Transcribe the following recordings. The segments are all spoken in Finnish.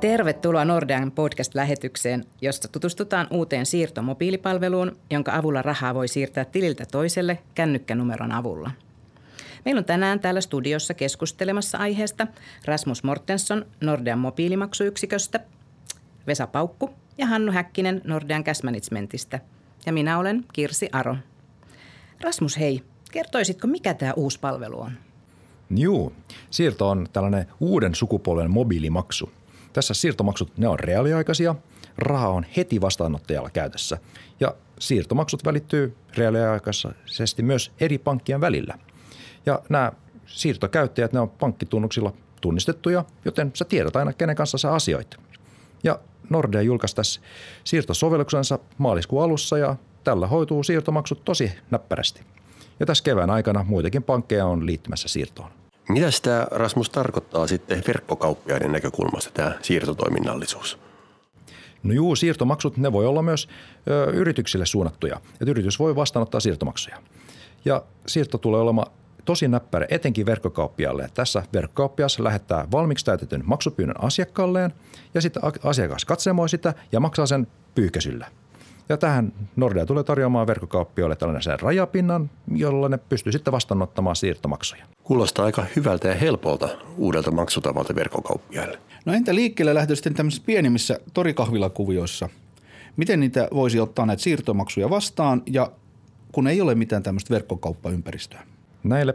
Tervetuloa Nordean podcast-lähetykseen, jossa tutustutaan uuteen siirtomobiilipalveluun, jonka avulla rahaa voi siirtää tililtä toiselle kännykkänumeron avulla. Meillä on tänään täällä studiossa keskustelemassa aiheesta Rasmus Mortensson Nordean mobiilimaksuyksiköstä, Vesa Paukku ja Hannu Häkkinen Nordean Cash Managementista. Ja minä olen Kirsi Aro. Rasmus, hei, kertoisitko mikä tämä uusi palvelu on? Joo, siirto on tällainen uuden sukupolven mobiilimaksu – tässä siirtomaksut, ne on reaaliaikaisia, raha on heti vastaanottajalla käytössä ja siirtomaksut välittyy reaaliaikaisesti myös eri pankkien välillä. Ja nämä siirtokäyttäjät, ne on pankkitunnuksilla tunnistettuja, joten sä tiedät aina, kenen kanssa sä asioit. Ja Nordea julkaisi tässä siirtosovelluksensa maaliskuun alussa ja tällä hoituu siirtomaksut tosi näppärästi. Ja tässä kevään aikana muitakin pankkeja on liittymässä siirtoon. Mitä tämä Rasmus tarkoittaa sitten verkkokauppiaiden näkökulmasta tämä siirtotoiminnallisuus? No juu, siirtomaksut ne voi olla myös ö, yrityksille suunnattuja. Et yritys voi vastaanottaa siirtomaksuja. Ja siirto tulee olemaan tosi näppärä etenkin verkkokauppialle. Tässä verkkokauppias lähettää valmiiksi täytetyn maksupyynnön asiakkaalleen ja sitten asiakas katsemoi sitä ja maksaa sen pyyhkäisyllä – ja tähän Nordea tulee tarjoamaan verkkokauppioille tällainen rajapinnan, jolla ne pystyy sitten vastaanottamaan siirtomaksuja. Kuulostaa aika hyvältä ja helpolta uudelta maksutavalta verkkokauppiaille. No entä liikkeelle lähtö sitten tämmöisissä pienimmissä torikahvilakuvioissa? Miten niitä voisi ottaa näitä siirtomaksuja vastaan ja kun ei ole mitään tämmöistä verkkokauppaympäristöä? Näille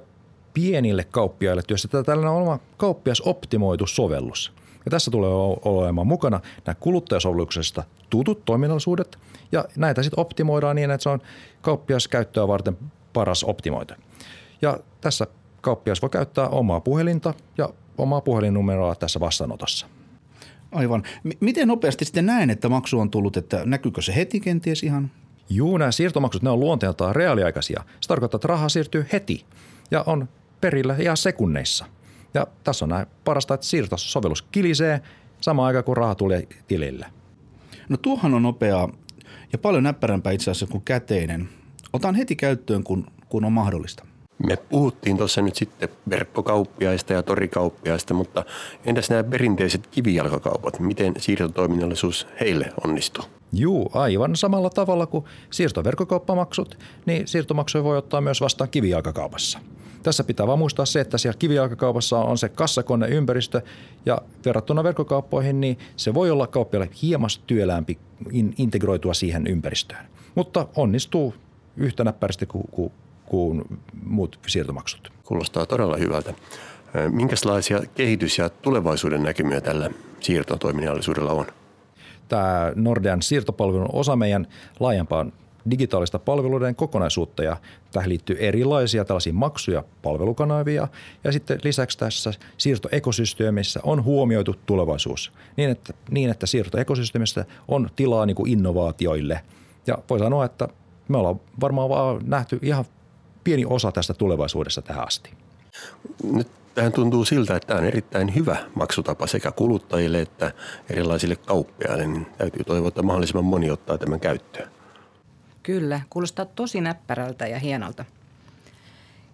pienille kauppiaille työstetään tällainen oma kauppias optimoitu sovellus. Ja tässä tulee olemaan mukana nämä kuluttajasovelluksesta tutut toiminnallisuudet ja näitä sitten optimoidaan niin, että se on kauppias käyttöä varten paras optimoita. Ja tässä kauppias voi käyttää omaa puhelinta ja omaa puhelinnumeroa tässä vastaanotossa. Aivan. M- miten nopeasti sitten näen, että maksu on tullut, että näkyykö se heti kenties ihan? Juu, nämä siirtomaksut, ne on luonteeltaan reaaliaikaisia. Se tarkoittaa, että raha siirtyy heti ja on perillä ihan sekunneissa – ja tässä on näin parasta, että siirtosovellus kilisee samaan aikaan, kun raha tulee tilille. No tuohan on nopeaa ja paljon näppärämpää itse asiassa kuin käteinen. Otan heti käyttöön, kun, kun on mahdollista. Me puhuttiin tuossa nyt sitten verkkokauppiaista ja torikauppiaista, mutta entäs nämä perinteiset kivijalkakaupat? Miten siirtotoiminnallisuus heille onnistuu? Juu, aivan samalla tavalla kuin siirtoverkkokauppamaksut, niin siirtomaksuja voi ottaa myös vastaan kivijalkakaupassa – tässä pitää vaan muistaa se, että siellä kivijalkakaupassa on se kassakoneympäristö ja verrattuna verkkokauppoihin, niin se voi olla kauppialle hieman työlämpi integroitua siihen ympäristöön. Mutta onnistuu yhtä näppärästi kuin, kuin, kuin muut siirtomaksut. Kuulostaa todella hyvältä. Minkälaisia kehitys- ja tulevaisuuden näkymiä tällä siirtotoiminnallisuudella on? Tämä Nordean siirtopalvelun osa meidän laajempaan digitaalista palveluiden kokonaisuutta ja tähän liittyy erilaisia tällaisia maksuja, palvelukanavia ja sitten lisäksi tässä siirtoekosysteemissä on huomioitu tulevaisuus niin, että, niin, että siirtoekosysteemissä on tilaa niin kuin innovaatioille ja voi sanoa, että me ollaan varmaan vaan nähty ihan pieni osa tästä tulevaisuudessa tähän asti. Nyt tähän tuntuu siltä, että tämä on erittäin hyvä maksutapa sekä kuluttajille että erilaisille kauppiaille, niin täytyy toivoa, että mahdollisimman moni ottaa tämän käyttöön. Kyllä, kuulostaa tosi näppärältä ja hienolta.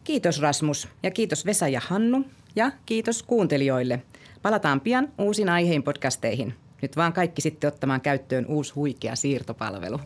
Kiitos Rasmus ja kiitos Vesa ja Hannu ja kiitos kuuntelijoille. Palataan pian uusin aiheen podcasteihin. Nyt vaan kaikki sitten ottamaan käyttöön uusi huikea siirtopalvelu.